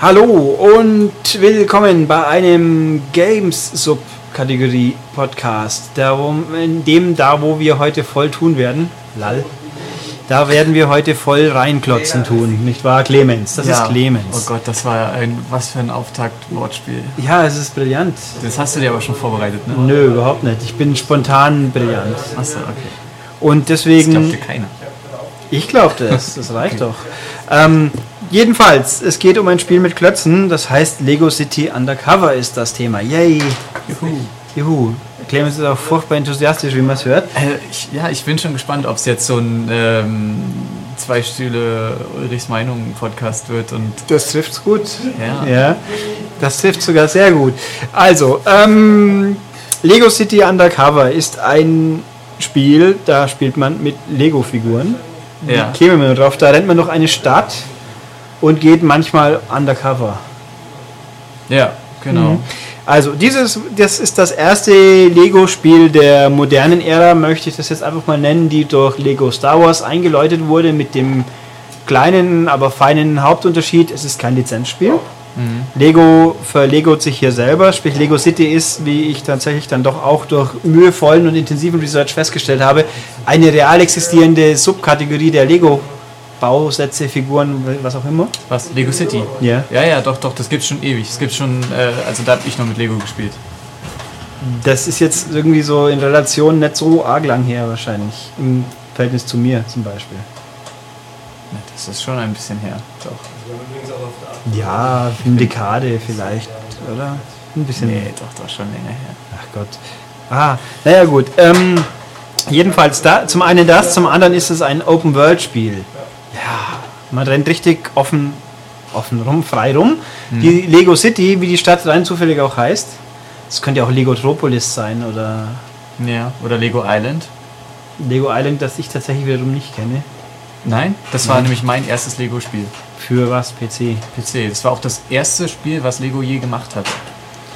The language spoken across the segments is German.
Hallo und willkommen bei einem Games-Subkategorie-Podcast, in dem da, wo wir heute voll tun werden, lall, da werden wir heute voll reinklotzen tun, nicht wahr, Clemens? Das Ja. ist Clemens. Oh Gott, das war ein, was für ein Auftakt-Wortspiel. Ja, es ist brillant. Das hast du dir aber schon vorbereitet, ne? Nö, überhaupt nicht. Ich bin spontan brillant. Achso, okay. Und Das deswegen. glaubt dir keiner. Ich glaubte es, das reicht doch. Ähm, jedenfalls, es geht um ein Spiel mit Klötzen, das heißt Lego City Undercover ist das Thema. Yay! Juhu. Juhu. Clemens ist auch furchtbar enthusiastisch, wie man es hört. Äh, ich, ja, ich bin schon gespannt, ob es jetzt so ein ähm, zwei Stühle Ulrichs Meinung Podcast wird und Das trifft's gut. Ja. ja. Das trifft sogar sehr gut. Also, ähm, Lego City Undercover ist ein Spiel, da spielt man mit Lego-Figuren. Ja. Kämen wir drauf. Da rennt man durch eine Stadt und geht manchmal undercover. ja, genau. Also dieses, das ist das erste Lego-Spiel der modernen Ära, möchte ich das jetzt einfach mal nennen, die durch Lego Star Wars eingeläutet wurde mit dem kleinen, aber feinen Hauptunterschied, es ist kein Lizenzspiel. Lego verlegot sich hier selber, sprich Lego City ist, wie ich tatsächlich dann doch auch durch mühevollen und intensiven Research festgestellt habe, eine real existierende Subkategorie der Lego Bausätze, Figuren, was auch immer. Was? Lego City? Ja. Ja, ja, doch, doch, das gibt's schon ewig. Es gibt schon, äh, also da habe ich noch mit Lego gespielt. Das ist jetzt irgendwie so in Relation nicht so arg lang her wahrscheinlich. Im Verhältnis zu mir zum Beispiel. Das ist schon ein bisschen her. Doch. Ja, eine Dekade vielleicht, oder? Ein bisschen. Nee, doch, doch, schon länger her. Ach Gott. Ah, naja gut. Ähm, jedenfalls, da, zum einen das, zum anderen ist es ein Open-World-Spiel. Ja, man rennt richtig offen, offen rum, frei rum. Die Lego City, wie die Stadt rein zufällig auch heißt, das könnte ja auch Legotropolis sein oder Ja, oder Lego Island. Lego Island, das ich tatsächlich wiederum nicht kenne. Nein, das war nämlich mein erstes Lego-Spiel. Für was? PC. PC. Das war auch das erste Spiel, was Lego je gemacht hat.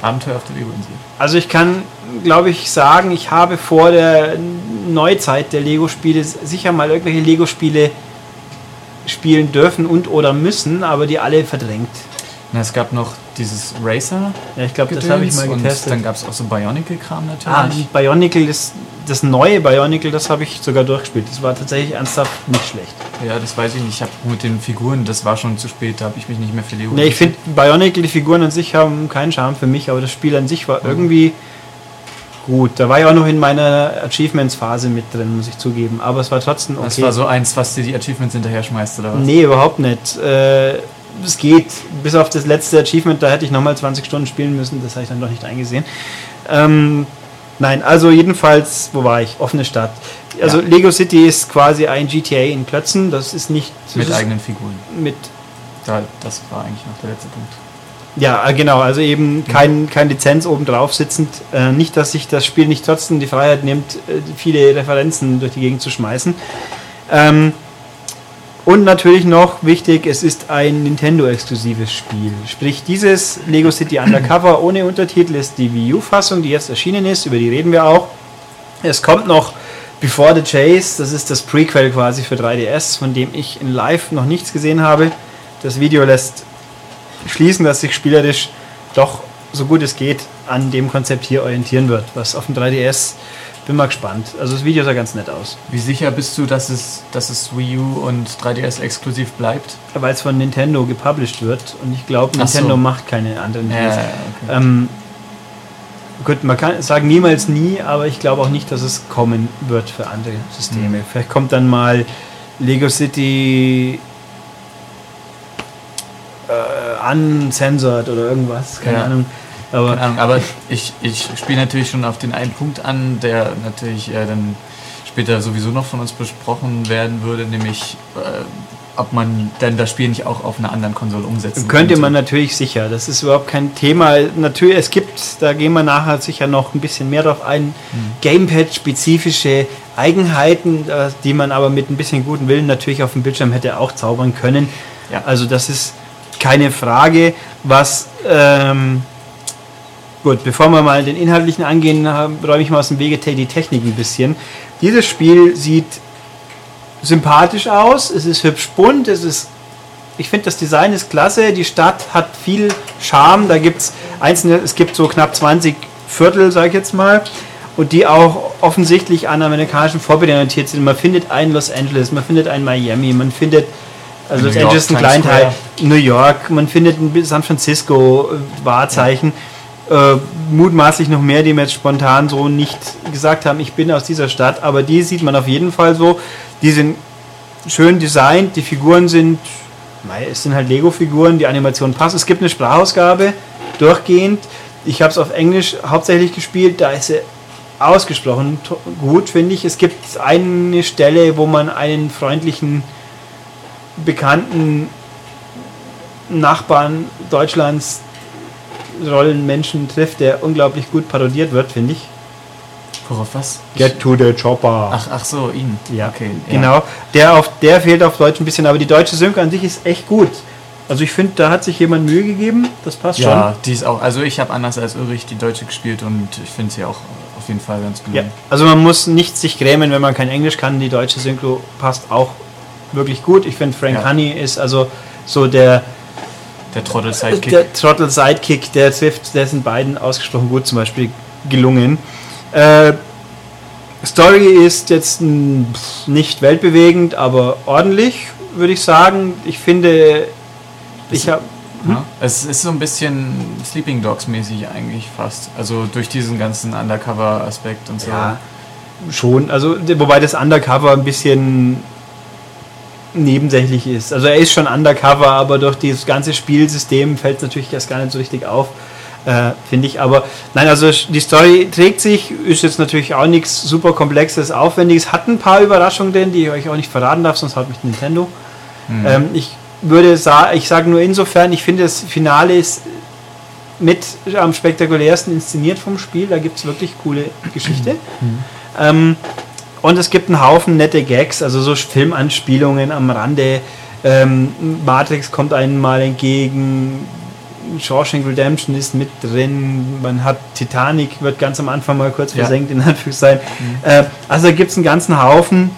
Abenteuer auf der Lego-Insel. Also ich kann, glaube ich, sagen, ich habe vor der Neuzeit der Lego-Spiele sicher mal irgendwelche Lego-Spiele spielen dürfen und oder müssen, aber die alle verdrängt. Na, es gab noch dieses Racer. Ja, ich glaube, das habe ich mal und getestet. dann gab es auch so Bionicle-Kram Ah, natürlich. Bionicle, das, das neue Bionicle, das habe ich sogar durchgespielt. Das war tatsächlich ernsthaft nicht schlecht. ja, das weiß ich nicht. Ich habe mit den Figuren, das war schon zu spät, da habe ich mich nicht mehr für Lego Nee, ich finde, Bionicle, die Figuren an sich haben keinen Charme für mich, aber das Spiel an sich Mhm. war irgendwie gut. Da war ich auch noch in meiner Achievements-Phase mit drin, muss ich zugeben. Aber es war trotzdem okay. Das war so eins, was dir die Achievements hinterher schmeißt, oder was? Nee, überhaupt nicht. Äh, es geht. Bis auf das letzte Achievement, da hätte ich nochmal 20 Stunden spielen müssen. Das habe ich dann doch nicht eingesehen. Ähm, nein, also jedenfalls, wo war ich? Offene Stadt. Also Ja. Lego City ist quasi ein GTA in Klötzen. Das ist nicht das Mit ist eigenen Figuren. Mit, Da, das war eigentlich noch der letzte Punkt. ja, äh, genau. Also eben kein, kein Lizenz obendrauf sitzend. Äh, nicht, dass sich das Spiel nicht trotzdem die Freiheit nimmt, äh, viele Referenzen durch die Gegend zu schmeißen. Ähm, Und natürlich noch wichtig, es ist ein Nintendo-exklusives Spiel. Sprich, dieses Lego City Undercover ohne Untertitel ist die Wii U-Fassung, die jetzt erschienen ist, über die reden wir auch. Es kommt noch Before the Chase, das ist das Prequel quasi für 3DS, von dem ich in Live noch nichts gesehen habe. Das Video lässt schließen, dass sich spielerisch doch so gut es geht an dem Konzept hier orientieren wird, was auf dem 3DS bin mal gespannt. Also das Video sah ganz nett aus. Wie sicher bist du, dass es, dass es Wii U und 3DS exklusiv bleibt? Weil es von Nintendo gepublished wird und ich glaube, Ach so. Nintendo macht keine anderen Ja, Deals. okay. Ähm, gut, man kann sagen niemals nie, aber ich glaube auch nicht, dass es kommen wird für andere Systeme. Mhm. Vielleicht kommt dann mal Lego City äh, uncensored oder irgendwas, keine Ja. Ahnung. Aber Keine Ahnung, aber ich, ich spiele natürlich schon auf den einen Punkt an, der natürlich äh, dann später sowieso noch von uns besprochen werden würde, nämlich äh, ob man denn das Spiel nicht auch auf einer anderen Konsole umsetzen Könnte man natürlich sicher, das ist überhaupt kein Thema. Natürlich, es gibt, da gehen wir nachher sicher noch ein bisschen mehr drauf ein, Gamepad-spezifische Eigenheiten, äh, die man aber mit ein bisschen guten Willen natürlich auf dem Bildschirm hätte auch zaubern können. Ja. Also das ist keine Frage. Was ähm, gut, bevor wir mal den inhaltlichen angehen, räume ich mal aus dem Wege die Technik ein bisschen. Dieses Spiel sieht sympathisch aus, es ist hübsch bunt, es ist ich finde das Design ist klasse, die Stadt hat viel Charme, da gibt es einzelne, es gibt so knapp 20 Viertel, sage ich jetzt mal, und die auch offensichtlich an amerikanischen Vorbildern orientiert sind. Man findet ein Los Angeles, man findet ein Miami, man findet also Los Angeles ist ein Kleinteil, New York, man findet ein San Francisco äh, Wahrzeichen. Ja. Äh, mutmaßlich noch mehr, die mir jetzt spontan so nicht gesagt haben, ich bin aus dieser Stadt, aber die sieht man auf jeden Fall so. Die sind schön designt, die Figuren sind, es sind halt Lego-Figuren, die Animation passt. Es gibt eine Sprachausgabe durchgehend. Ich habe es auf Englisch hauptsächlich gespielt, da ist sie ausgesprochen gut, finde ich. Es gibt eine Stelle, wo man einen freundlichen, bekannten Nachbarn Deutschlands Rollenmenschen trifft, der unglaublich gut parodiert wird, finde ich. Worauf was? Get to the Chopper. Ach, ach so, ihn. Ja, okay. Genau. Ja. Der, auf, der fehlt auf Deutsch ein bisschen, aber die deutsche Synchro an sich ist echt gut. Also ich finde, da hat sich jemand Mühe gegeben. Das passt ja, schon. Ja, die ist auch. Also ich habe anders als Ulrich die deutsche gespielt und ich finde sie auch auf jeden Fall ganz gut. Ja, also man muss nicht sich grämen, wenn man kein Englisch kann. Die deutsche Synchro passt auch wirklich gut. Ich finde Frank ja. Honey ist also so der der Trottel Sidekick. Der Trottel Sidekick, der trifft, der sind beiden ausgesprochen gut zum Beispiel gelungen. Äh, Story ist jetzt nicht weltbewegend, aber ordentlich, würde ich sagen. Ich finde, ich habe hm? Es ist so ein bisschen Sleeping Dogs mäßig eigentlich fast. Also durch diesen ganzen Undercover-Aspekt und so. Ja, schon. Also, wobei das Undercover ein bisschen nebensächlich ist. Also er ist schon Undercover, aber durch dieses ganze Spielsystem fällt es natürlich erst gar nicht so richtig auf. Äh, finde ich. Aber nein, also die Story trägt sich, ist jetzt natürlich auch nichts super komplexes, aufwendiges, hat ein paar Überraschungen drin, die ich euch auch nicht verraten darf, sonst haut mich Nintendo. Mhm. Ähm, ich würde sagen, ich sage nur insofern, ich finde das Finale ist mit am spektakulärsten inszeniert vom Spiel, da gibt es wirklich coole Geschichte. Mhm. Ähm, und es gibt einen Haufen nette Gags, also so Filmanspielungen am Rande. Ähm, Matrix kommt einem mal entgegen, Shawshank Redemption ist mit drin, man hat Titanic, wird ganz am Anfang mal kurz ja. versenkt, in Anführungszeichen. Mhm. Äh, also da gibt es einen ganzen Haufen,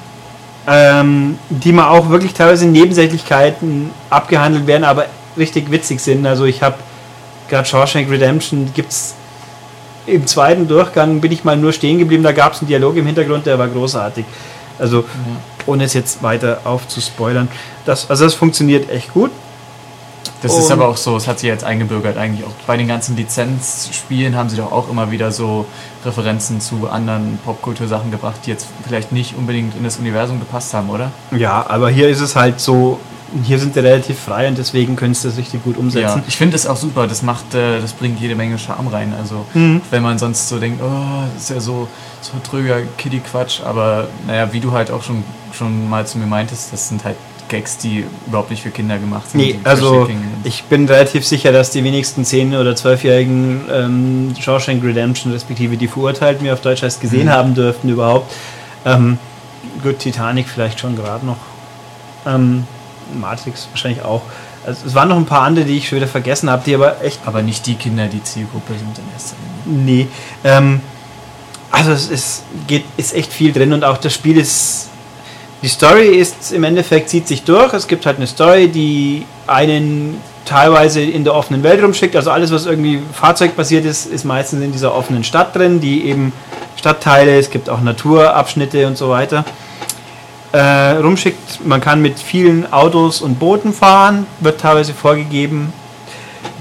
ähm, die man auch wirklich teilweise in Nebensächlichkeiten abgehandelt werden, aber richtig witzig sind. Also ich habe gerade Shawshank Redemption, gibt es im zweiten Durchgang, bin ich mal nur stehen geblieben, da gab es einen Dialog im Hintergrund, der war großartig. Also, mhm. ohne es jetzt weiter aufzuspoilern. Das, also das funktioniert echt gut. Das und ist aber auch so, es hat sich jetzt eingebürgert eigentlich auch. Bei den ganzen Lizenzspielen haben sie doch auch immer wieder so Referenzen zu anderen Popkultursachen gebracht, die jetzt vielleicht nicht unbedingt in das Universum gepasst haben, oder? Ja, aber hier ist es halt so, hier sind sie relativ frei und deswegen können sie das richtig gut umsetzen. Ja, ich finde das auch super, das macht, äh, das bringt jede Menge Charme rein. Also mhm. wenn man sonst so denkt, oh, das ist ja so, so tröger Kiddie-Quatsch, aber naja, wie du halt auch schon, schon mal zu mir meintest, das sind halt Gags, die überhaupt nicht für Kinder gemacht sind. Nee, also ich bin relativ sicher, dass die wenigsten 10- oder 12-jährigen ähm, Shawshank Redemption, respektive die Verurteilten, wie auf Deutsch heißt, gesehen mhm. haben dürften überhaupt. Ähm, gut, Titanic vielleicht schon gerade noch. Ähm, Matrix wahrscheinlich auch. Also es waren noch ein paar andere, die ich schon wieder vergessen habe, die aber echt... Aber nicht die Kinder, die Zielgruppe sind in erster Linie. Nee. Ähm, also es ist, geht, ist echt viel drin und auch das Spiel ist die Story ist im Endeffekt zieht sich durch. Es gibt halt eine Story, die einen teilweise in der offenen Welt rumschickt. Also alles, was irgendwie fahrzeugbasiert ist, ist meistens in dieser offenen Stadt drin, die eben Stadtteile, es gibt auch Naturabschnitte und so weiter. Äh, rumschickt. Man kann mit vielen Autos und Booten fahren, wird teilweise vorgegeben,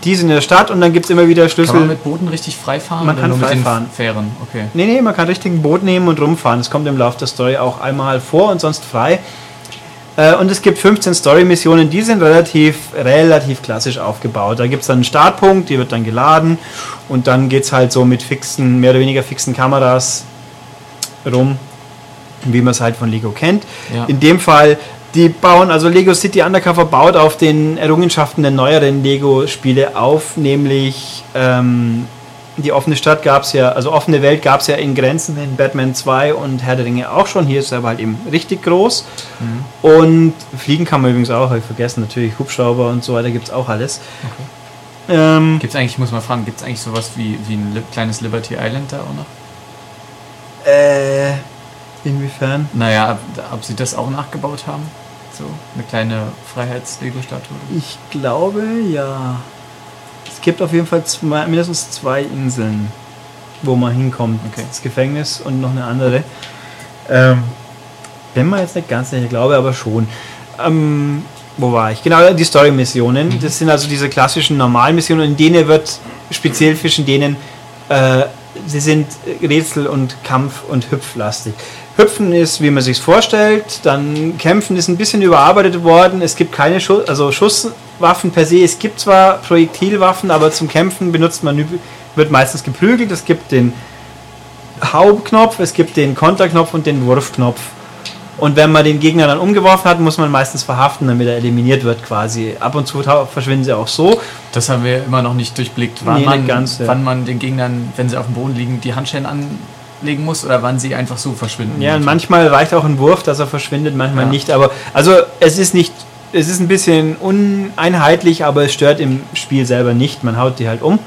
die sind in der Stadt und dann gibt es immer wieder Schlüssel. Kann man mit Booten richtig frei fahren? Man kann frei fahren. Fähren, okay. Nee, nee, man kann richtig ein Boot nehmen und rumfahren. Das kommt im Laufe der Story auch einmal vor und sonst frei. Äh, und es gibt 15 Story-Missionen, die sind relativ, relativ klassisch aufgebaut. Da gibt es dann einen Startpunkt, die wird dann geladen und dann geht es halt so mit fixen, mehr oder weniger fixen Kameras rum, wie man es halt von Lego kennt. Ja. In dem Fall die bauen, also Lego City Undercover baut auf den Errungenschaften der neueren Lego-Spiele auf, nämlich ähm, die offene Stadt gab es ja, also offene Welt gab es ja in Grenzen in Batman 2 und Herr der Ringe auch schon. Hier ist es aber halt eben richtig groß. Mhm. Und fliegen kann man übrigens auch, habe ich vergessen, natürlich Hubschrauber und so weiter gibt es auch alles. Okay. Ähm, gibt es eigentlich, ich muss mal fragen, gibt es eigentlich sowas wie, wie ein kleines Liberty Island da auch noch? Äh, inwiefern? Naja, ob sie das auch nachgebaut haben? So eine kleine Freiheits-Lego-Statue. Ich glaube, ja. Es gibt auf jeden Fall zwei, mindestens zwei Inseln, wo man hinkommt. Okay. Das Gefängnis und noch eine andere. Ähm, bin mir jetzt nicht ganz sicher, glaube aber schon. Ähm, wo war ich? Genau, die Story-Missionen. Das sind also diese klassischen Normalmissionen, in denen wird speziell zwischen denen, äh, sie sind Rätsel und Kampf und Hüpflastig. Hüpfen ist, wie man sich vorstellt, dann Kämpfen ist ein bisschen überarbeitet worden. Es gibt keine Schuss, also Schusswaffen per se. Es gibt zwar Projektilwaffen, aber zum Kämpfen benutzt man wird meistens geprügelt. Es gibt den Hauptknopf, es gibt den Konterknopf und den Wurfknopf. Und wenn man den Gegner dann umgeworfen hat, muss man meistens verhaften, damit er eliminiert wird quasi. Ab und zu verschwinden sie auch so. Das haben wir immer noch nicht durchblickt, wann, Nee, man, ganz, ja. wann man den Gegnern, wenn sie auf dem Boden liegen, die Handschellen anlegen muss oder wann sie einfach so verschwinden. Ja, und manchmal reicht auch ein Wurf, dass er verschwindet, manchmal Ja. nicht. Aber also es ist nicht, es ist ein bisschen uneinheitlich, aber es stört im Spiel selber nicht. Man haut die halt um.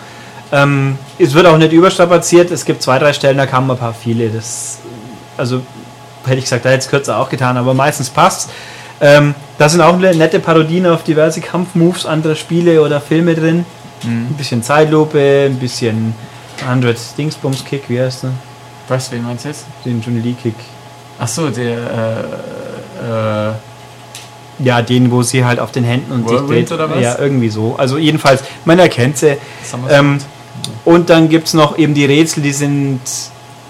Ähm, es wird auch nicht überstrapaziert. Es gibt zwei, drei Stellen, da kamen ein paar viele. Das, also hätte ich gesagt, da hätte es kürzer auch getan, aber meistens passt. Ähm, da sind auch nette Parodien auf diverse Kampfmoves anderer Spiele oder Filme drin. Mhm. Ein bisschen Zeitlupe, ein bisschen 100 Dingsbums Kick, wie heißt der? Was, wen meinst du jetzt? Den Johnny Lee Kick. Ach so, der, äh, äh, Ja, den, wo sie halt auf den Händen und Whirlwind oder was? Ja, irgendwie so. Also jedenfalls, man erkennt sie. Ähm, und dann gibt es noch eben die Rätsel, die sind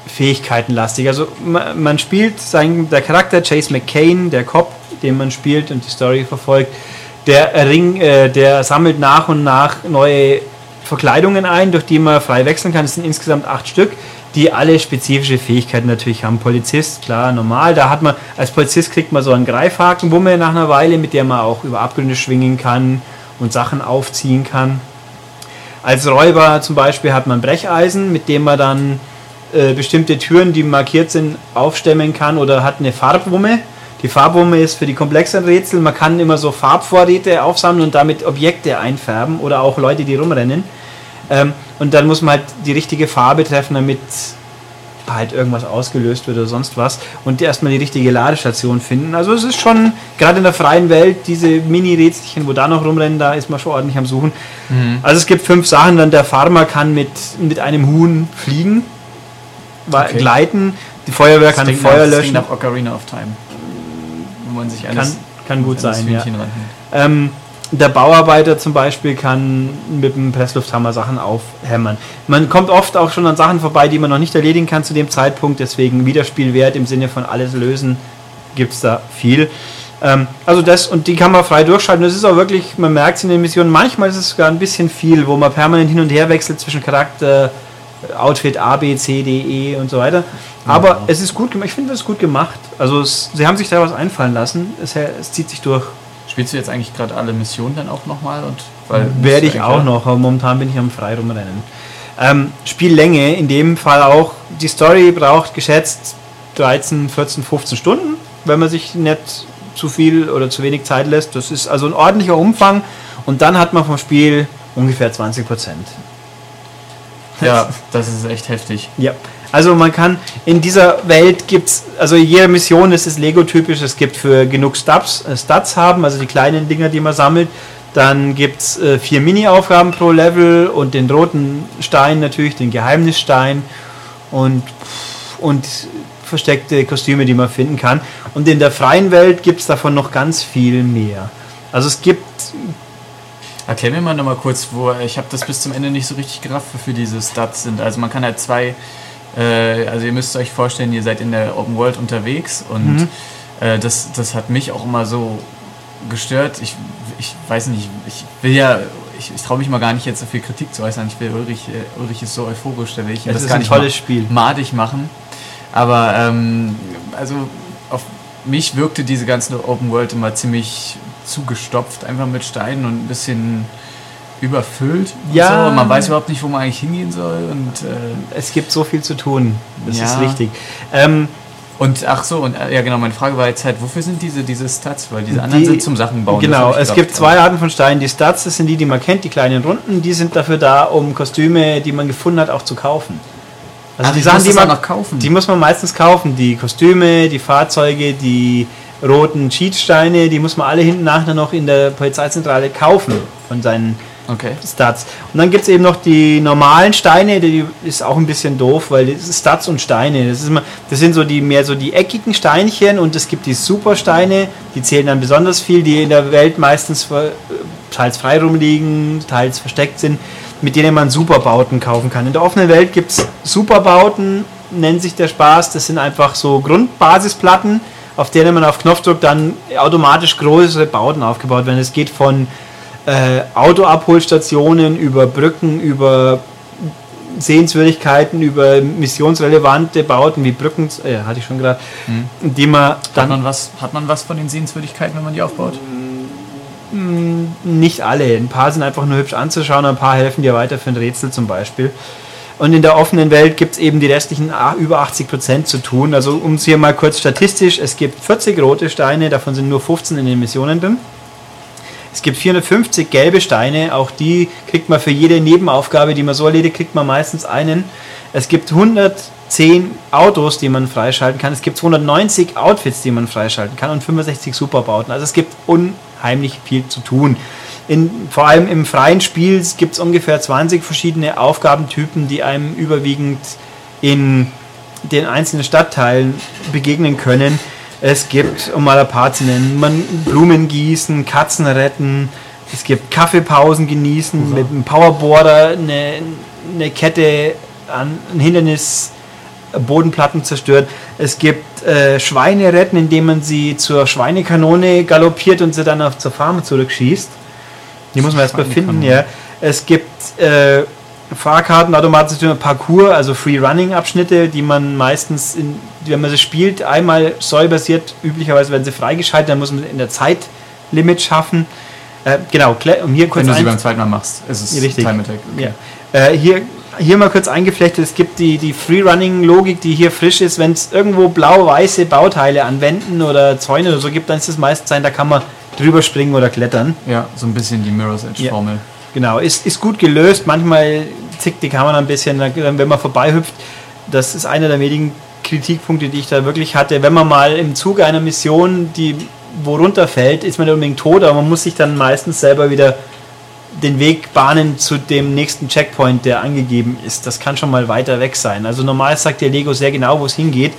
fähigkeitenlastig. Also man, man spielt sein, der Charakter Chase McCain, der Cop, den man spielt und die Story verfolgt, der Ring, äh, der sammelt nach und nach neue Verkleidungen ein, durch die man frei wechseln kann. Es sind insgesamt acht Stück, die alle spezifische Fähigkeiten natürlich haben. Polizist, klar, normal. Da hat man, als Polizist kriegt man so einen Greifhaken, wo man nach einer Weile, mit der man auch über Abgründe schwingen kann und Sachen aufziehen kann. Als Räuber zum Beispiel hat man Brecheisen, mit dem man dann äh, bestimmte Türen, die markiert sind, aufstemmen kann oder hat eine Farbwumme. Die Farbwumme ist für die komplexeren Rätsel. Man kann immer so Farbvorräte aufsammeln und damit Objekte einfärben oder auch Leute, die rumrennen. Ähm, und dann muss man halt die richtige Farbe treffen, damit halt irgendwas ausgelöst wird oder sonst was und erstmal die richtige Ladestation finden. Also es ist schon, gerade in der freien Welt, diese Mini-Rätselchen, wo da noch rumrennen, da ist man schon ordentlich am Suchen. Mhm. Also es gibt fünf Sachen, dann der Farmer kann mit, mit einem Huhn fliegen, Okay. gleiten, die Feuerwehr kann klingt Feuer nach, das löschen. nach Ocarina of Time. Man sich Kann, alles kann gut alles sein, ja. Ähm, der Bauarbeiter zum Beispiel kann mit dem Presslufthammer Sachen aufhämmern. Man kommt oft auch schon an Sachen vorbei, die man noch nicht erledigen kann zu dem Zeitpunkt. Deswegen Wiederspielwert im Sinne von alles lösen gibt es da viel. Ähm, also das und die kann man frei durchschalten. Das ist auch wirklich, man merkt es in den Missionen. Manchmal ist es sogar ein bisschen viel, wo man permanent hin und her wechselt zwischen Charakter, Outfit A, B, C, D, E und so weiter. Aber Ja. es ist gut gemacht. Ich finde, es ist gut gemacht. Also es, sie haben sich da was einfallen lassen. Es, es zieht sich durch. Spielst du jetzt eigentlich gerade alle Missionen dann auch nochmal? Weil Werde ich auch noch, aber momentan bin ich am frei rumrennen. Ähm, Spiellänge, in dem Fall auch, die Story braucht geschätzt 13, 14, 15 Stunden, wenn man sich nicht zu viel oder zu wenig Zeit lässt. Das ist also ein ordentlicher Umfang und dann hat man vom Spiel ungefähr 20 Prozent. Ja, das ist echt heftig. Ja. Also man kann in dieser Welt gibt's also jede Mission ist es Lego-typisch. Es gibt für genug Stats, äh, Stats haben, also die kleinen Dinger, die man sammelt. Dann gibt es äh, vier Mini-Aufgaben pro Level und den roten Stein natürlich, den Geheimnisstein und, und versteckte Kostüme, die man finden kann. Und in der freien Welt gibt es davon noch ganz viel mehr. Also es gibt Erklär mir mal nochmal kurz, wo ich habe das bis zum Ende nicht so richtig gerafft, wofür diese Stats sind. Also man kann halt zwei, äh, also ihr müsst euch vorstellen, ihr seid in der Open World unterwegs und Mhm. äh, das, das hat mich auch immer so gestört. Ich, ich weiß nicht, ich will ja, ich, ich traue mich mal gar nicht jetzt so viel Kritik zu äußern. Ich will Ulrich, äh, Ulrich ist so euphorisch, da will ich Es das ist gar ein nicht tolles Spiel. madig machen. Aber ähm, also auf mich wirkte diese ganze Open World immer ziemlich zugestopft, einfach mit Steinen und ein bisschen überfüllt. Ja. So. Man weiß überhaupt nicht, wo man eigentlich hingehen soll. Und, äh, es gibt so viel zu tun. Das Ja. ist richtig. Ähm, und ach so, und äh, ja genau, meine Frage war jetzt halt, wofür sind diese, diese Stats? Weil diese anderen Die- sind zum Sachen bauen. das Genau, es gibt zwei Arten von Steinen. Die Stats, das sind die, die man kennt, die kleinen Runden, die sind dafür da, um Kostüme, die man gefunden hat, auch zu kaufen. Also Ach, die Sachen, muss die man noch kaufen. die muss man meistens kaufen. Die Kostüme, die Fahrzeuge, die roten Cheatsteine, die muss man alle hinten nachher noch in der Polizeizentrale kaufen von seinen Okay. Stats. Und dann gibt es eben noch die normalen Steine, die ist auch ein bisschen doof, weil das ist Stats und Steine. Das, ist immer, das sind so die mehr so die eckigen Steinchen und es gibt die Supersteine, die zählen dann besonders viel, die in der Welt meistens ver- teils frei rumliegen, teils versteckt sind, mit denen man Superbauten kaufen kann. In der offenen Welt gibt es Superbauten, nennt sich der Spaß. Das sind einfach so Grundbasisplatten, auf denen man auf Knopfdruck dann automatisch größere Bauten aufgebaut werden. Es geht von äh, Autoabholstationen über Brücken, über Sehenswürdigkeiten, über missionsrelevante Bauten wie Brücken, äh, hatte ich schon gerade, die man Hat dann man, was, hat man was von den Sehenswürdigkeiten, wenn man die aufbaut? nicht alle. Ein paar sind einfach nur hübsch anzuschauen, ein paar helfen dir weiter für ein Rätsel zum Beispiel. Und in der offenen Welt gibt es eben die restlichen a- über 80 Prozent zu tun. Also um es hier mal kurz statistisch, es gibt 40 rote Steine, davon sind nur 15 in den Missionen drin. Es gibt 450 gelbe Steine, auch die kriegt man für jede Nebenaufgabe, die man so erledigt, kriegt man meistens einen. Es gibt 110 Autos, die man freischalten kann. Es gibt 290 Outfits, die man freischalten kann und 65 Superbauten. Also es gibt unheimlich viel zu tun. In, vor allem im freien Spiel gibt es ungefähr 20 verschiedene Aufgabentypen, die einem überwiegend in den einzelnen Stadtteilen begegnen können. Es gibt, um mal ein paar zu nennen, man Blumen gießen, Katzen retten, es gibt Kaffeepausen genießen, mit einem Powerboarder eine, eine Kette an ein Hindernis Bodenplatten zerstören. Es gibt äh, Schweine retten, indem man sie zur Schweinekanone galoppiert und sie dann auf zur Farm zurückschießt. Die muss man erstmal finden, ja. Es gibt äh, Fahrkarten, automatische Parcours, also Free-Running-Abschnitte, die man meistens, in, wenn man sie spielt, einmal säubasiert, üblicherweise werden sie freigeschaltet, dann muss man in der Zeitlimit schaffen. Äh, genau, um hier kurz Wenn du sie beim zweiten Mal machst, ist es Richtig. Time Attack. ja. Äh, hier, hier mal kurz eingeflechtet, es gibt die, die Free-Running-Logik, die hier frisch ist. Wenn es irgendwo blau-weiße Bauteile an Wänden oder Zäune oder so gibt, dann ist es meistens sein, da kann man drüber springen oder klettern. Ja, so ein bisschen die Mirror's Edge Ja. Genau, ist, ist gut gelöst. Manchmal zickt die Kamera ein bisschen, wenn man vorbeihüpft. Das ist einer der wenigen Kritikpunkte, die ich da wirklich hatte. Wenn man mal im Zuge einer Mission, die wo runterfällt, ist man nicht unbedingt tot, aber man muss sich dann meistens selber wieder den Weg bahnen zu dem nächsten Checkpoint, der angegeben ist. Das kann schon mal weiter weg sein. Also normal sagt der Lego sehr genau, wo es hingeht.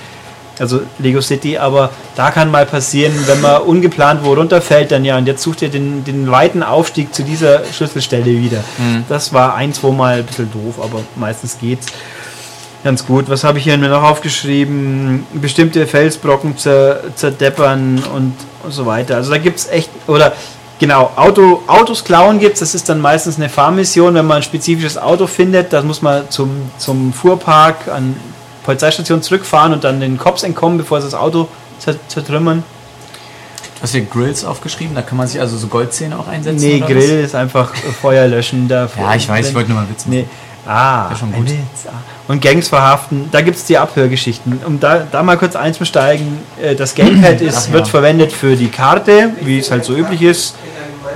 Also Lego City, aber da kann mal passieren, wenn man ungeplant wo runterfällt, dann ja, und jetzt sucht ihr den, den weiten Aufstieg zu dieser Schlüsselstelle wieder. Das war ein, zwei Mal ein bisschen doof, aber meistens geht's ganz gut. Was habe ich hier mir noch aufgeschrieben? Bestimmte Felsbrocken zer, zerdeppern und, und so weiter. Also da gibt es echt, oder genau, Auto, Autos klauen gibt es, das ist dann meistens eine Fahrmission, wenn man ein spezifisches Auto findet, das muss man zum, zum Fuhrpark an Polizeistation zurückfahren und dann den Cops entkommen, bevor sie das Auto zer- zertrümmern. Du hast hier Grills aufgeschrieben, da kann man sich also so Goldzähne auch einsetzen? Nee, Grill ist einfach Feuer löschen. Da Was? Ja, ich weiß, ich wollte nur mal Witz machen. Nee. Ah, schon gut. Witz. Ah. Und Gangs verhaften, da gibt es die Abhörgeschichten. Um da, da mal kurz einzusteigen, äh, das Gamepad ist, Ach ja. wird verwendet für die Karte, wie es halt so üblich ist.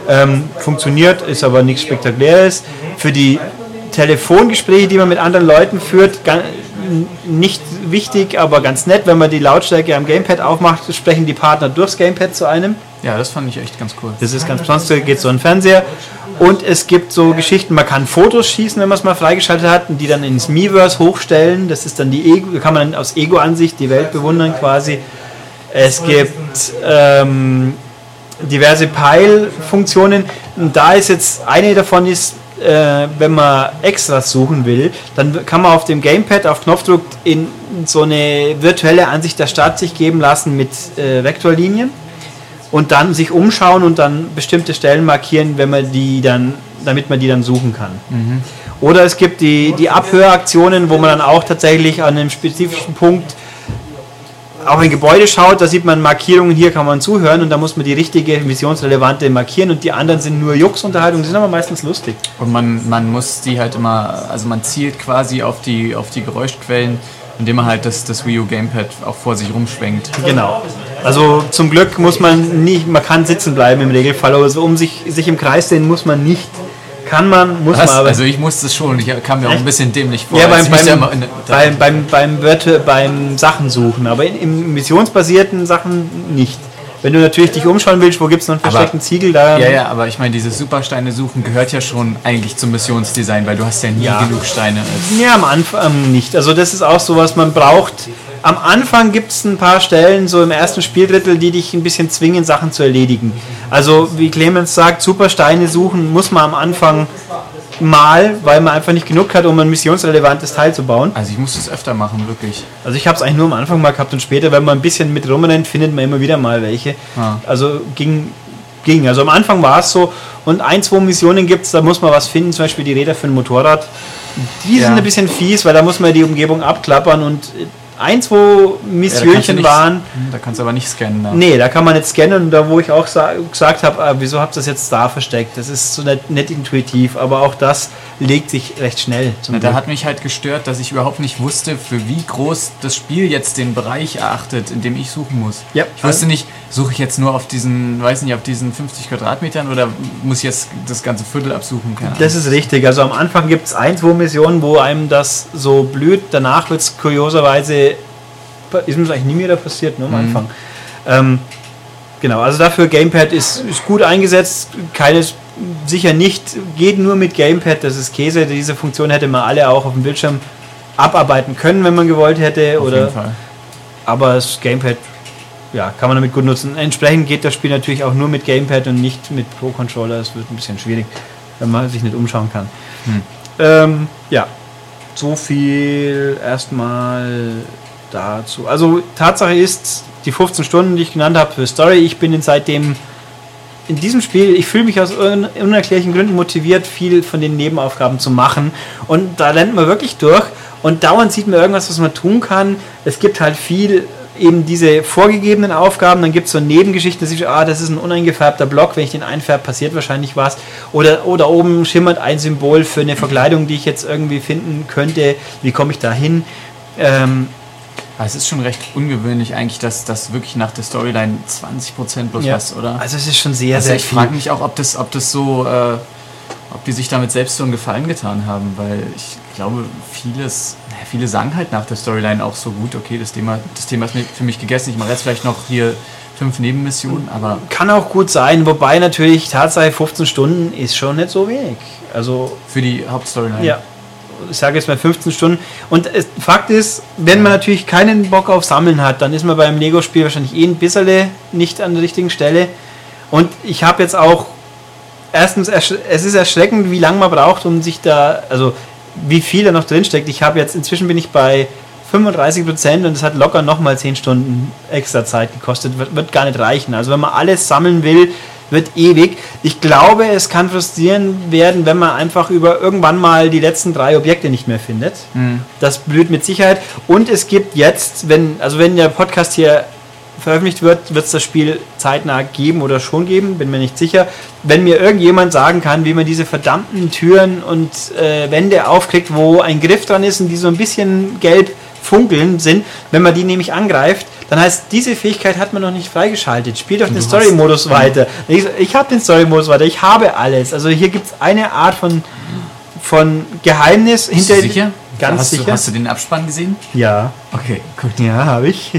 Ähm, funktioniert, ist aber nichts Spektakuläres. Für die Telefongespräche, die man mit anderen Leuten führt, ga- nicht wichtig, aber ganz nett. Wenn man die Lautstärke am Gamepad aufmacht, sprechen die Partner durchs Gamepad zu einem. Ja, das fand ich echt ganz cool. Das ist ganz besonders, da geht so ein Fernseher. Und es gibt so Geschichten, man kann Fotos schießen, wenn man es mal freigeschaltet hat, und die dann ins Miiverse hochstellen. Das ist dann die Ego, da kann man aus Ego-Ansicht die Welt bewundern quasi. Es gibt ähm, diverse Peil-Funktionen. Und da ist jetzt, eine davon ist, äh, wenn man Extras suchen will, dann kann man auf dem Gamepad auf Knopfdruck in so eine virtuelle Ansicht der Stadt sich geben lassen mit äh, Vektorlinien und dann sich umschauen und dann bestimmte Stellen markieren, wenn man die dann, damit man die dann suchen kann. Oder es gibt die, die Abhöraktionen, wo man dann auch tatsächlich an einem spezifischen Punkt auf ein Gebäude schaut, da sieht man Markierungen, hier kann man zuhören und da muss man die richtige missionsrelevante markieren und die anderen sind nur Jux-Unterhaltungen, die sind aber meistens lustig. Und man, man muss die halt immer, also man zielt quasi auf die, auf die Geräuschquellen, indem man halt das, das Wii U Gamepad auch vor sich rumschwenkt. Genau. Also zum Glück muss man nicht, man kann sitzen bleiben im Regelfall, aber so um sich, sich im Kreis sehen muss man nicht. Kann man, muss Was? man aber. Also ich musste es schon, ich kam mir auch ein bisschen dämlich vor. Ja, beim, beim, ja in- beim, beim, beim, beim Sachen suchen, aber in, im missionsbasierten Sachen nicht. Wenn du natürlich dich umschauen willst, wo gibt es noch einen versteckten Aber- Ziegel, da Ja, ja, aber ich meine, diese Supersteine suchen gehört ja schon eigentlich zum Missionsdesign, weil du hast ja nie Ja. genug Steine. Als Ja, am Anfang nicht. Also das ist auch so, was man braucht. Am Anfang gibt es ein paar Stellen, so im ersten Spieldrittel, die dich ein bisschen zwingen, Sachen zu erledigen. Also wie Clemens sagt, Supersteine suchen muss man am Anfang mal, weil man einfach nicht genug hat, um ein missionsrelevantes Teil zu bauen. also ich muss das öfter machen, wirklich. Also ich habe es eigentlich nur am Anfang mal gehabt und später, wenn man ein bisschen mit rumrennt, findet man immer wieder mal welche. Ah. Also ging, ging. Also am Anfang war es so. Und ein, zwei Missionen gibt es, da muss man was finden, zum Beispiel die Räder für ein Motorrad. Die Ja. sind ein bisschen fies, weil da muss man die Umgebung abklappern und ein, zwei Ja, Missionchen nicht- waren. Hm, Da kannst du aber nicht scannen. Da. Nee, da kann man nicht scannen und da wo ich auch sa gesagt habe, ah, wieso habt ihr das jetzt da versteckt? Das ist so nicht, nicht intuitiv, aber auch das legt sich recht schnell. Na, da hat mich halt gestört, dass ich überhaupt nicht wusste, für wie groß das Spiel jetzt den Bereich erachtet, in dem ich suchen muss. Ja. Ich wusste nicht, suche ich jetzt nur auf diesen, weiß nicht, auf diesen 50 Quadratmetern oder muss ich jetzt das ganze Viertel absuchen? Keine Das ist richtig. Also am Anfang gibt es ein, zwei Missionen, wo einem das so blüht. Danach wird es kurioserweise, ist mir das eigentlich nie mehr passiert, nur am Anfang. Ähm, genau, also dafür Gamepad ist, ist gut eingesetzt. Keines, sicher nicht, geht nur mit Gamepad, das ist Käse. Diese Funktion hätte man alle auch auf dem Bildschirm abarbeiten können, wenn man gewollt hätte. Auf oder, jeden Fall. aber das Gamepad ja, kann man damit gut nutzen. Entsprechend geht das Spiel natürlich auch nur mit Gamepad und nicht mit Pro-Controller. Es wird ein bisschen schwierig, wenn man sich nicht umschauen kann. Hm. Ähm, ja, so viel erstmal dazu. Also Tatsache ist, die 15 Stunden, die ich genannt habe für Story, ich bin in seitdem in diesem Spiel, ich fühle mich aus un- unerklärlichen Gründen motiviert, viel von den Nebenaufgaben zu machen. Und da lernt man wirklich durch und dauernd sieht man irgendwas, was man tun kann. Es gibt halt viel eben diese vorgegebenen Aufgaben, dann gibt es so Nebengeschichten, dass ich, ah, das ist ein uneingefärbter Block, wenn ich den einfärbe, passiert wahrscheinlich was. Oder, oder oben schimmert ein Symbol für eine Verkleidung, die ich jetzt irgendwie finden könnte. Wie komme ich da hin? Ähm, es ist schon recht ungewöhnlich eigentlich, dass das wirklich nach der Storyline 20% bloß ja. was, oder? Also es ist schon sehr, Also sehr ich viel. frage mich auch, ob das, ob das so, äh, ob die sich damit selbst so einen Gefallen getan haben, weil ich glaube, vieles, naja, viele sagen halt nach der Storyline auch so gut, okay, das Thema, das Thema ist für mich gegessen, ich mache jetzt vielleicht noch hier fünf Nebenmissionen, aber Kann auch gut sein, wobei natürlich Tatsache 15 Stunden ist schon nicht so wenig. Also für die Hauptstoryline. ja, ich sage jetzt mal 15 Stunden. Und Fakt ist, wenn man natürlich keinen Bock auf Sammeln hat, dann ist man beim Lego-Spiel wahrscheinlich eh ein bisschen nicht an der richtigen Stelle. Und ich habe jetzt auch, erstens, es ist erschreckend, wie lange man braucht, um sich da, also wie viel da noch drinsteckt. Ich habe jetzt, inzwischen bin ich bei 35 Prozent und es hat locker nochmal 10 Stunden extra Zeit gekostet. Wird, wird gar nicht reichen. Also wenn man alles sammeln will, wird ewig. Ich glaube, es kann frustrierend werden, wenn man einfach über irgendwann mal die letzten drei Objekte nicht mehr findet. Hm. Das blüht mit Sicherheit. Und es gibt jetzt, wenn, also wenn der Podcast hier veröffentlicht wird, wird es das Spiel zeitnah geben oder schon geben, bin mir nicht sicher. Wenn mir irgendjemand sagen kann, wie man diese verdammten Türen und äh, Wände aufkriegt, wo ein Griff dran ist und die so ein bisschen gelb funkeln sind, wenn man die nämlich angreift, dann heißt, diese Fähigkeit hat man noch nicht freigeschaltet. Spielt doch den du Story-Modus hast- weiter. Ich, ich habe den Story-Modus weiter, ich habe alles. Also hier gibt es eine Art von, von Geheimnis Bist hinter du sicher? Ganz hast sicher. Du, hast du den Abspann gesehen? ja. Okay, gut. Ja, habe ich.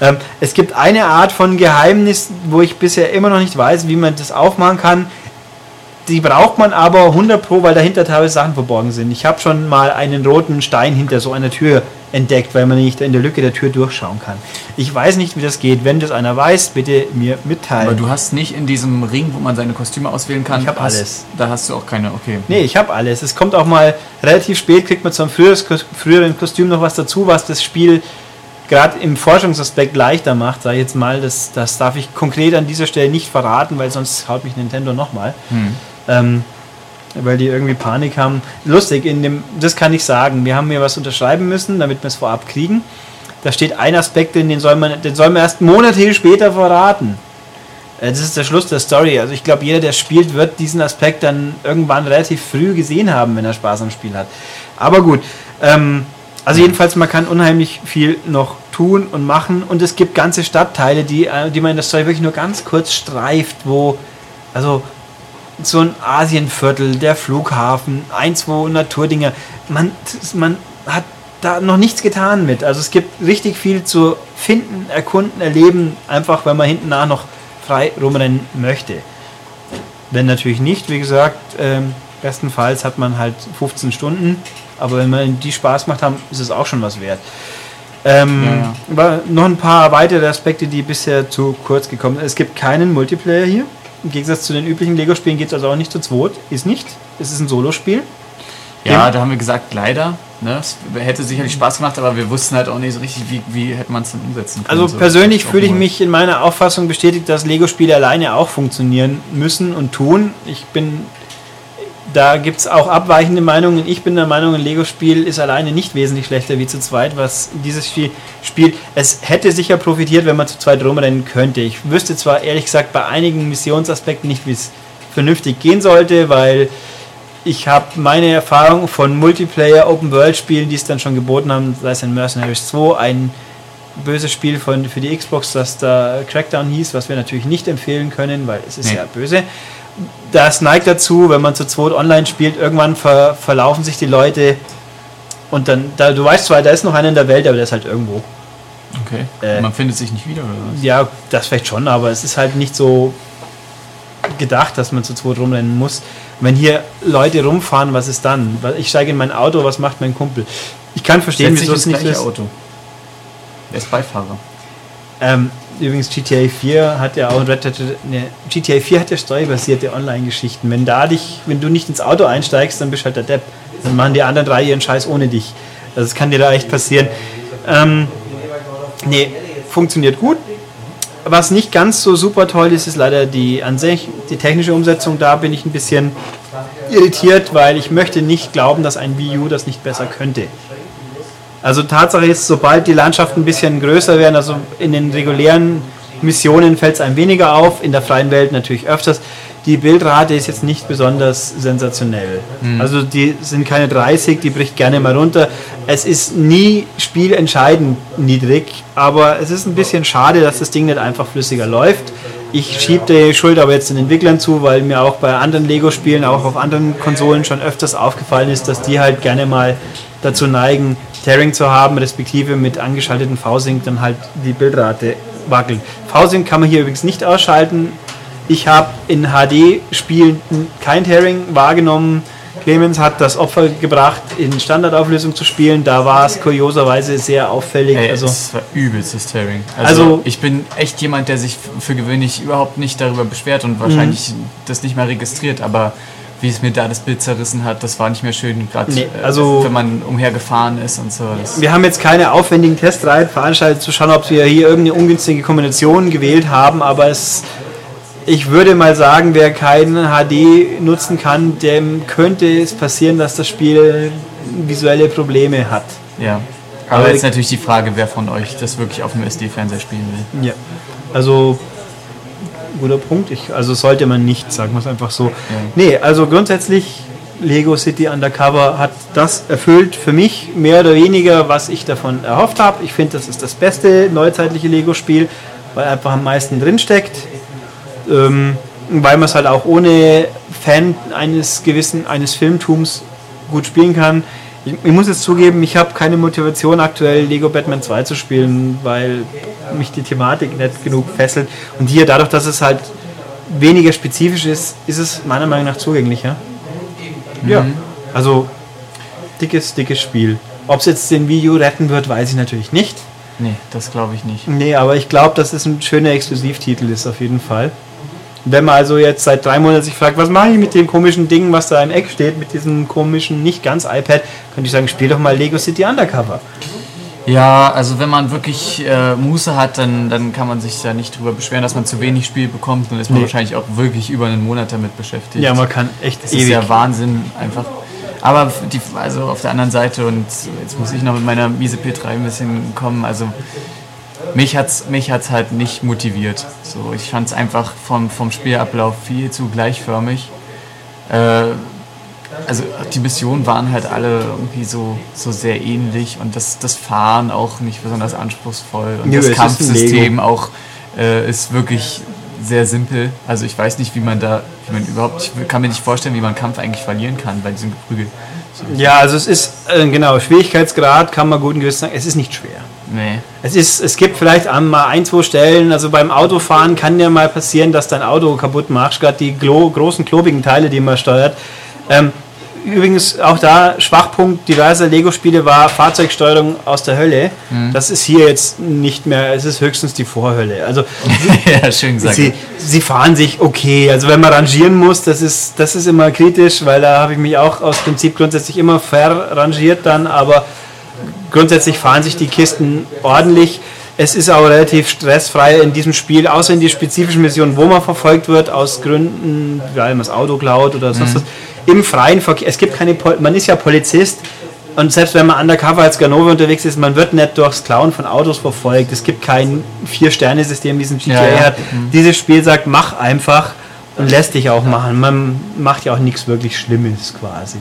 Ähm, es gibt eine Art von Geheimnis, wo ich bisher immer noch nicht weiß, wie man das aufmachen kann. Die braucht man aber 100 Pro, weil dahinter teilweise Sachen verborgen sind. Ich habe schon mal einen roten Stein hinter so einer Tür entdeckt, weil man nicht in der Lücke der Tür durchschauen kann. Ich weiß nicht, wie das geht. Wenn das einer weiß, bitte mir mitteilen. Aber du hast nicht in diesem Ring, wo man seine Kostüme auswählen kann. Ich hab hast, alles. Da hast du auch keine, okay. Nee, ich habe alles. Es kommt auch mal relativ spät, kriegt man zum früheren Kostüm noch was dazu, was das Spiel gerade im Forschungsaspekt leichter macht, sage ich jetzt mal. Das, das darf ich konkret an dieser Stelle nicht verraten, weil sonst haut mich Nintendo nochmal. Hm. Ähm, weil die irgendwie Panik haben. Lustig, in dem, das kann ich sagen. Wir haben mir was unterschreiben müssen, damit wir es vorab kriegen. Da steht ein Aspekt, den soll man, den soll man erst Monate später verraten. Äh, Das ist der Schluss der Story. Also ich glaube, jeder, der spielt, wird diesen Aspekt dann irgendwann relativ früh gesehen haben, wenn er Spaß am Spiel hat. Aber gut. Ähm, also jedenfalls, man kann unheimlich viel noch tun und machen. Und es gibt ganze Stadtteile, die, äh, die man in der Story wirklich nur ganz kurz streift, wo, also so ein Asienviertel, der Flughafen, ein, zwei Naturdinger. Man, man hat da noch nichts getan mit. Also es gibt richtig viel zu finden, erkunden, erleben, einfach weil man hinten nach noch frei rumrennen möchte. Wenn natürlich nicht, wie gesagt, ähm, bestenfalls hat man halt 15 Stunden, aber wenn man die Spaß macht haben, ist es auch schon was wert. Ähm, ja, ja. Noch ein paar weitere Aspekte, die bisher zu kurz gekommen sind. Es gibt keinen Multiplayer hier. Im Gegensatz zu den üblichen Lego-Spielen geht es also auch nicht zu zweit. Ist nicht. Es ist ein Solospiel. Ja, da haben wir gesagt, leider. Ne? Es hätte sicherlich Spaß gemacht, aber wir wussten halt auch nicht so richtig, wie, wie hätte man es denn umsetzen können. Also so persönlich fühle ich mich in meiner Auffassung bestätigt, dass Lego-Spiele alleine auch funktionieren müssen und tun. Ich bin da gibt es auch abweichende Meinungen. Ich bin der Meinung, ein Lego-Spiel ist alleine nicht wesentlich schlechter wie zu zweit, was dieses Spiel spielt. Es hätte sicher profitiert, wenn man zu zweit rumrennen könnte. Ich wüsste zwar ehrlich gesagt bei einigen Missionsaspekten nicht, wie es vernünftig gehen sollte, weil ich habe meine Erfahrung von Multiplayer Open World Spielen, die es dann schon geboten haben, sei es in Mercenaries 2, ein böses Spiel von, für die Xbox, das da Crackdown hieß, was wir natürlich nicht empfehlen können, weil es ist nee. ja böse das neigt dazu, wenn man zu zweit online spielt, irgendwann ver, verlaufen sich die Leute und dann, da, du weißt zwar, da ist noch einer in der Welt, aber der ist halt irgendwo. Okay. Äh, man findet sich nicht wieder, oder was? Ja, das vielleicht schon, aber es ist halt nicht so gedacht, dass man zu zweit rumrennen muss. Wenn hier Leute rumfahren, was ist dann? Ich steige in mein Auto, was macht mein Kumpel? Ich kann verstehen, wieso es nicht ist. Auto. Er ist Beifahrer. Ähm, übrigens GTA 4 hat ja auch Red Dead, ne, GTA 4 hat ja steuerbasierte Online-Geschichten. Wenn da dich, wenn du nicht ins Auto einsteigst, dann bist du halt der Depp. Dann machen die anderen drei ihren Scheiß ohne dich. Also das kann dir da echt passieren. Ähm, nee, funktioniert gut. Was nicht ganz so super toll ist, ist leider die an sich, die technische Umsetzung. Da bin ich ein bisschen irritiert, weil ich möchte nicht glauben, dass ein Wii U das nicht besser könnte. Also Tatsache ist, sobald die Landschaften ein bisschen größer werden, also in den regulären Missionen fällt es einem weniger auf, in der freien Welt natürlich öfters. Die Bildrate ist jetzt nicht besonders sensationell. Mhm. Also die sind keine 30, die bricht gerne mal runter. Es ist nie spielentscheidend niedrig, aber es ist ein bisschen schade, dass das Ding nicht einfach flüssiger läuft. Ich schiebe die Schuld aber jetzt den Entwicklern zu, weil mir auch bei anderen Lego-Spielen, auch auf anderen Konsolen schon öfters aufgefallen ist, dass die halt gerne mal dazu neigen, Tearing zu haben, respektive mit angeschalteten V-Sync dann halt die Bildrate wackelt. V-Sync kann man hier übrigens nicht ausschalten. Ich habe in HD-Spielen kein Tearing wahrgenommen. Clemens hat das Opfer gebracht, in Standardauflösung zu spielen. Da war es kurioserweise sehr auffällig. Ey, also, es war übelstes Tearing. Also, also, ich bin echt jemand, der sich für gewöhnlich überhaupt nicht darüber beschwert und wahrscheinlich mhm. das nicht mal registriert, aber wie es mir da das Bild zerrissen hat, das war nicht mehr schön, gerade nee, äh, also, wenn man umhergefahren ist und so. wir haben jetzt keine aufwendigen Testreihen veranstaltet, zu schauen, ob wir hier irgendeine ungünstige Kombination gewählt haben, aber es, ich würde mal sagen, wer keinen HD nutzen kann, dem könnte es passieren, dass das Spiel visuelle Probleme hat. Ja. Aber, aber jetzt natürlich die Frage, wer von euch das wirklich auf dem SD-Fernseher spielen will. Ja. Also guter Punkt. Ich, also sollte man nicht, sagen wir es einfach so. Ja. Nee, also grundsätzlich Lego City Undercover hat das erfüllt für mich mehr oder weniger, was ich davon erhofft habe. Ich finde, das ist das beste neuzeitliche Lego-Spiel, weil einfach am meisten drinsteckt. Ähm, weil man es halt auch ohne Fan eines gewissen, eines Filmtums gut spielen kann. Ich, ich muss jetzt zugeben, ich habe keine Motivation aktuell Lego Batman 2 zu spielen, weil mich die Thematik nicht genug fesselt. Und hier, dadurch, dass es halt weniger spezifisch ist, ist es meiner Meinung nach zugänglicher. Mhm. Ja, also dickes, dickes Spiel. Ob es jetzt den Video retten wird, weiß ich natürlich nicht. Nee, das glaube ich nicht. Nee, aber ich glaube, dass es ein schöner Exklusivtitel ist, auf jeden Fall. Wenn man also jetzt seit drei Monaten sich fragt, was mache ich mit dem komischen Ding, was da im Eck steht, mit diesem komischen, nicht ganz iPad, könnte ich sagen, spiel doch mal Lego City Undercover. Ja, also wenn man wirklich äh, Muße hat, dann, dann kann man sich da nicht drüber beschweren, dass man zu wenig Spiel bekommt. Dann ist man nee. wahrscheinlich auch wirklich über einen Monat damit beschäftigt. Ja, man kann echt Das ewig. ist ja Wahnsinn einfach. Aber die, also auf der anderen Seite, und jetzt muss ich noch mit meiner miese P3 ein bisschen kommen, also mich hat es mich hat's halt nicht motiviert. So, ich fand es einfach vom, vom Spielablauf viel zu gleichförmig. Äh, also die Missionen waren halt alle irgendwie so, so sehr ähnlich und das, das Fahren auch nicht besonders anspruchsvoll und ja, das Kampfsystem auch äh, ist wirklich sehr simpel. Also ich weiß nicht, wie man da, wie man überhaupt, ich kann mir nicht vorstellen, wie man Kampf eigentlich verlieren kann bei diesem Geprügel. Ja, also es ist, äh, genau, Schwierigkeitsgrad kann man gut und gewiss sagen, es ist nicht schwer. Nee. Es, ist, es gibt vielleicht mal ein, zwei Stellen, also beim Autofahren kann ja mal passieren, dass dein Auto kaputt machst, gerade die Klo, großen klobigen Teile, die man steuert. Ähm, übrigens auch da Schwachpunkt diverser Lego-Spiele war Fahrzeugsteuerung aus der Hölle. Mhm. Das ist hier jetzt nicht mehr, es ist höchstens die Vorhölle. Also ja, schön gesagt. Sie, sie, fahren sich okay. Also wenn man rangieren muss, das ist, das ist immer kritisch, weil da habe ich mich auch aus Prinzip grundsätzlich immer verrangiert dann, aber grundsätzlich fahren sich die Kisten ordentlich. Es ist auch relativ stressfrei in diesem Spiel, außer in die spezifischen Missionen, wo man verfolgt wird, aus Gründen, weil man das Auto klaut oder sonst mhm. was im freien Verkehr, es gibt keine, Pol man ist ja Polizist und selbst wenn man undercover als Ganove unterwegs ist, man wird nicht durchs Klauen von Autos verfolgt. Es gibt kein Vier-Sterne-System, wie es in GTA ja, ja. hat. Mhm. Dieses Spiel sagt, mach einfach und lässt dich auch machen. Man macht ja auch nichts wirklich Schlimmes quasi.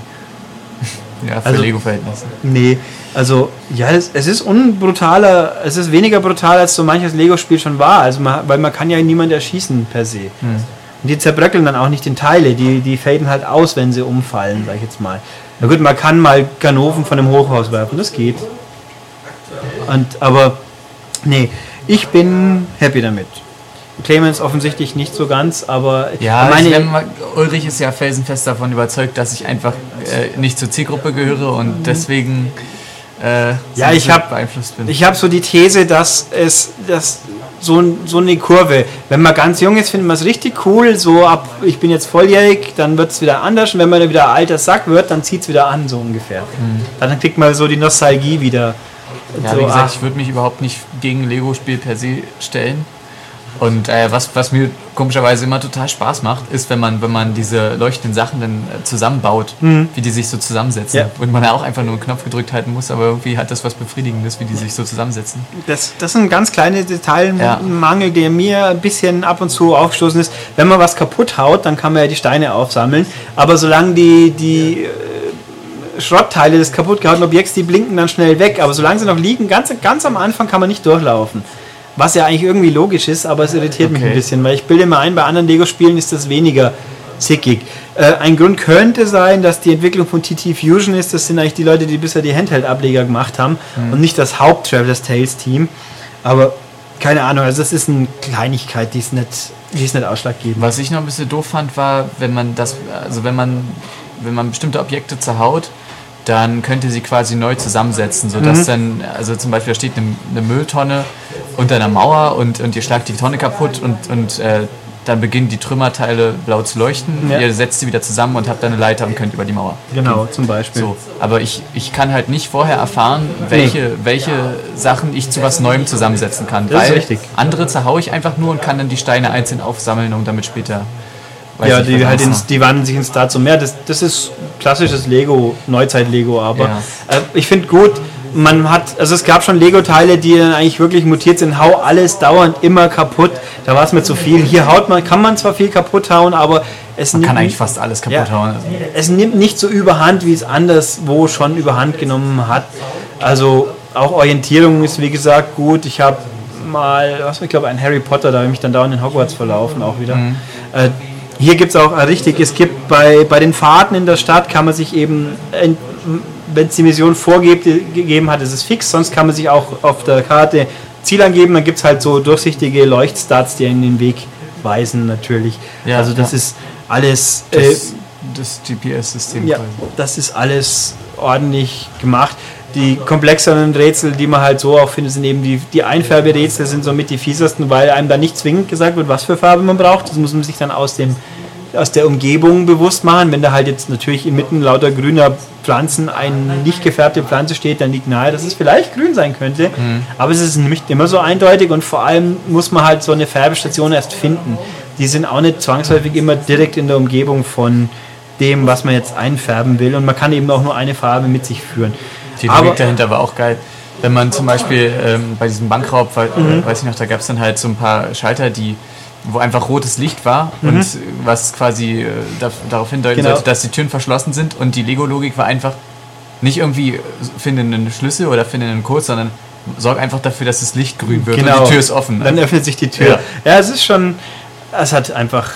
Ja, für also, Lego-Verhältnisse. Nee, also ja, es, es, ist unbrutaler, es ist weniger brutal, als so manches Lego-Spiel schon war. Also man, weil man kann ja niemand erschießen per se. Hm. Und die zerbröckeln dann auch nicht in Teile, die, die faden halt aus, wenn sie umfallen, sag ich jetzt mal. Na gut, man kann mal Ganoven von einem Hochhaus werfen, das geht. Und, aber nee, ich bin happy damit. Clemens offensichtlich nicht so ganz, aber ja, meine mal, Ulrich ist ja felsenfest davon überzeugt, dass ich einfach äh, nicht zur Zielgruppe gehöre und deswegen äh, ja, ich habe beeinflusst bin. Ich habe so die These, dass es dass so, so eine Kurve. Wenn man ganz jung ist, findet man es richtig cool. So ab, ich bin jetzt volljährig, dann wird es wieder anders. Und wenn man dann wieder alter Sack wird, dann zieht es wieder an, so ungefähr. Mhm. Dann kriegt man so die Nostalgie wieder. Ja, so, wie gesagt, ach. ich würde mich überhaupt nicht gegen Lego-Spiel per se stellen. Und äh, was, was mir komischerweise immer total Spaß macht, ist, wenn man, wenn man diese leuchtenden Sachen dann äh, zusammenbaut, mhm. wie die sich so zusammensetzen. Ja. Und man ja auch einfach nur einen Knopf gedrückt halten muss, aber irgendwie hat das was Befriedigendes, wie die sich so zusammensetzen. Das, das sind ganz kleine Detailmangel, ja. der mir ein bisschen ab und zu aufgestoßen ist. Wenn man was kaputt haut, dann kann man ja die Steine aufsammeln. Aber solange die, die äh, Schrottteile des kaputt gehauten Objekts, die blinken dann schnell weg. Aber solange sie noch liegen, ganz, ganz am Anfang kann man nicht durchlaufen. Was ja eigentlich irgendwie logisch ist, aber es irritiert okay. mich ein bisschen, weil ich bilde mir ein, bei anderen Lego-Spielen ist das weniger zickig. Äh, ein Grund könnte sein, dass die Entwicklung von TT Fusion ist. Das sind eigentlich die Leute, die bisher die Handheld-Ableger gemacht haben mhm. und nicht das Haupt-Travelers Tales-Team. Aber keine Ahnung, also das ist eine Kleinigkeit, die ist nicht, die ist nicht ausschlaggebend. Was ich noch ein bisschen doof fand, war, wenn man das, also wenn man, wenn man bestimmte Objekte zerhaut, dann könnt ihr sie quasi neu zusammensetzen, sodass mhm. dann, also zum Beispiel da steht eine, eine, Mülltonne unter einer Mauer und, und ihr schlagt die Tonne kaputt und, und äh, dann beginnen die Trümmerteile blau zu leuchten. Ja. Ihr setzt sie wieder zusammen und habt dann eine Leiter und könnt über die Mauer. Genau, zum Beispiel. So, aber ich, ich kann halt nicht vorher erfahren, welche, welche Sachen ich zu was Neuem zusammensetzen kann. Das ist richtig. Andere zerhaue ich einfach nur und kann dann die Steine einzeln aufsammeln, um damit später ja, die, halt ins, die wandeln sich ins Star zum Meer. Das, das ist klassisches Lego, Neuzeit-Lego, aber ja. äh, ich finde gut, man hat, also es gab schon Lego-Teile, die dann eigentlich wirklich mutiert sind, hau alles dauernd immer kaputt. Da war es mir zu viel. Hier haut man, kann man zwar viel kaputt hauen, aber es man nimmt, kann eigentlich fast alles kaputt ja, hauen. Es nimmt nicht so überhand, wie es anderswo schon überhand genommen hat. Also auch Orientierung ist wie gesagt gut. Ich habe mal, was ich glaube, ein Harry Potter, da habe ich mich dann dauernd in Hogwarts verlaufen auch wieder. Mhm. Äh, hier gibt es auch äh, richtig, es gibt bei, bei den Fahrten in der Stadt, kann man sich eben, wenn es die Mission vorgegeben hat, ist es fix, sonst kann man sich auch auf der Karte Ziel angeben, dann gibt es halt so durchsichtige Leuchtstarts, die einen den Weg weisen natürlich. Ja, also das ja. ist alles... Das, äh, das GPS-System. Ja, das ist alles ordentlich gemacht die komplexeren Rätsel, die man halt so auch findet, sind eben die, die Einfärberätsel, sind somit die fiesesten, weil einem da nicht zwingend gesagt wird, was für Farbe man braucht. Das muss man sich dann aus, dem, aus der Umgebung bewusst machen. Wenn da halt jetzt natürlich inmitten lauter grüner Pflanzen eine nicht gefärbte Pflanze steht, dann liegt nahe, dass es vielleicht grün sein könnte. Mhm. Aber es ist nicht immer so eindeutig und vor allem muss man halt so eine Färbestation erst finden. Die sind auch nicht zwangsläufig immer direkt in der Umgebung von dem, was man jetzt einfärben will. Und man kann eben auch nur eine Farbe mit sich führen. Die Logik dahinter war auch geil. Wenn man zum Beispiel ähm, bei diesem Bankraub, weil, mhm. weiß ich noch, da gab es dann halt so ein paar Schalter, die wo einfach rotes Licht war mhm. und was quasi äh, da, darauf hindeuten genau. sollte, dass die Türen verschlossen sind und die Lego-Logik war einfach nicht irgendwie finde einen Schlüssel oder finde einen Code, sondern sorg einfach dafür, dass das Licht grün wird genau. und die Tür ist offen. Dann öffnet sich die Tür. Ja. ja, es ist schon, es hat einfach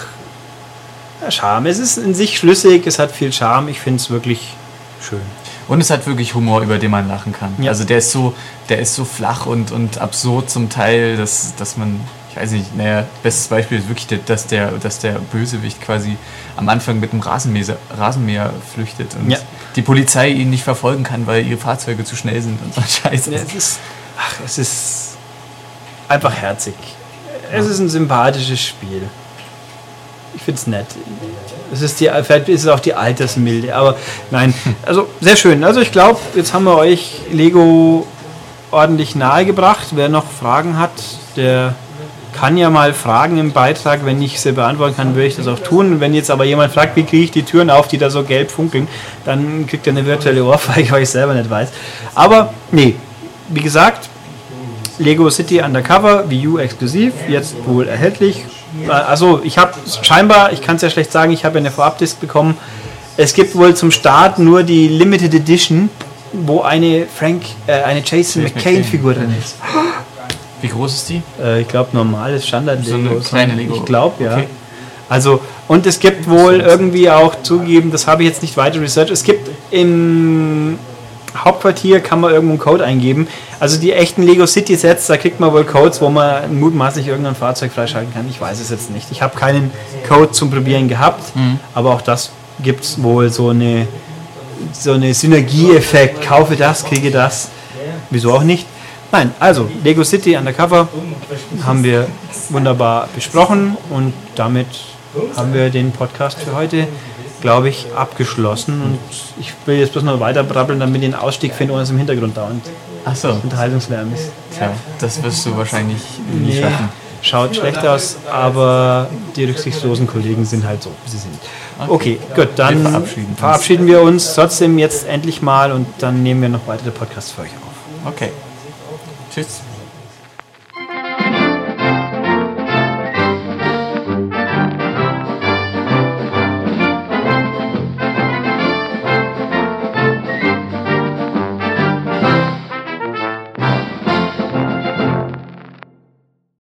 Charme. Es ist in sich schlüssig, es hat viel Charme. Ich finde es wirklich schön. Und es hat wirklich Humor, über den man lachen kann. Ja. Also der ist so, der ist so flach und, und absurd zum Teil, dass, dass man, weiß nicht, naja, bestes Beispiel ist wirklich, dass, der, dass der Bösewicht quasi am Anfang mit einem Rasenmäher, Rasenmäher flüchtet und Ja. die Polizei ihn nicht verfolgen kann, weil ihre Fahrzeuge zu schnell sind und so ein Scheiß. Ja, es ist, ach, es ist einfach herzig. Es ist ein sympathisches Spiel. Ich finde es nett. Es ist die, vielleicht ist es auch die Altersmilde, aber nein, also sehr schön. Also ich glaube, jetzt haben wir euch Lego ordentlich nahegebracht. Wer noch Fragen hat, der kann ja mal fragen im Beitrag. Wenn ich sie beantworten kann, würde ich das auch tun. Wenn jetzt aber jemand fragt, wie kriege ich die Türen auf, die da so gelb funkeln, dann kriegt er eine virtuelle Ohrfeige, weil ich selber nicht weiß. Aber nee, wie gesagt, Lego City Undercover, Wii U exklusiv, jetzt wohl erhältlich. Also ich habe scheinbar, ich kann es ja schlecht sagen, ich habe ja eine Vorabdisk bekommen. Es gibt wohl zum Start nur die Limited Edition, wo eine Frank, äh, eine Jason McCain. Figur drin ist. Wie groß ist die? Äh, ich glaube normales Standard So eine kleine Lego. Ich glaube ja. Okay. Also und es gibt wohl irgendwie auch zugegeben, das habe ich jetzt nicht weiter research. Es gibt im Hauptquartier kann man irgendwo einen Code eingeben. Also die echten Lego City Sets, da kriegt man wohl Codes, wo man mutmaßlich irgendein Fahrzeug freischalten kann. Ich weiß es jetzt nicht. Ich habe keinen Code zum Probieren gehabt, aber auch das gibt es wohl so eine so eine Synergieeffekt. Kaufe das, kriege das. Wieso auch nicht? Nein, also Lego City Undercover haben wir wunderbar besprochen und damit haben wir den Podcast für heute, glaube ich, abgeschlossen. Und ich will jetzt bloß noch weiter brabbeln, damit ich den Ausstieg finde, ohne dass im Hintergrund dauernd Achso, Unterhaltungslärm ist. tja, das wirst du wahrscheinlich nie Nee, schaffen. schaut schlecht aus, aber die rücksichtslosen Kollegen sind halt so, wie sie sind. Okay, gut, dann Wir verabschieden verabschieden wir uns trotzdem jetzt endlich mal und dann nehmen wir noch weitere Podcasts für euch auf. Okay. честь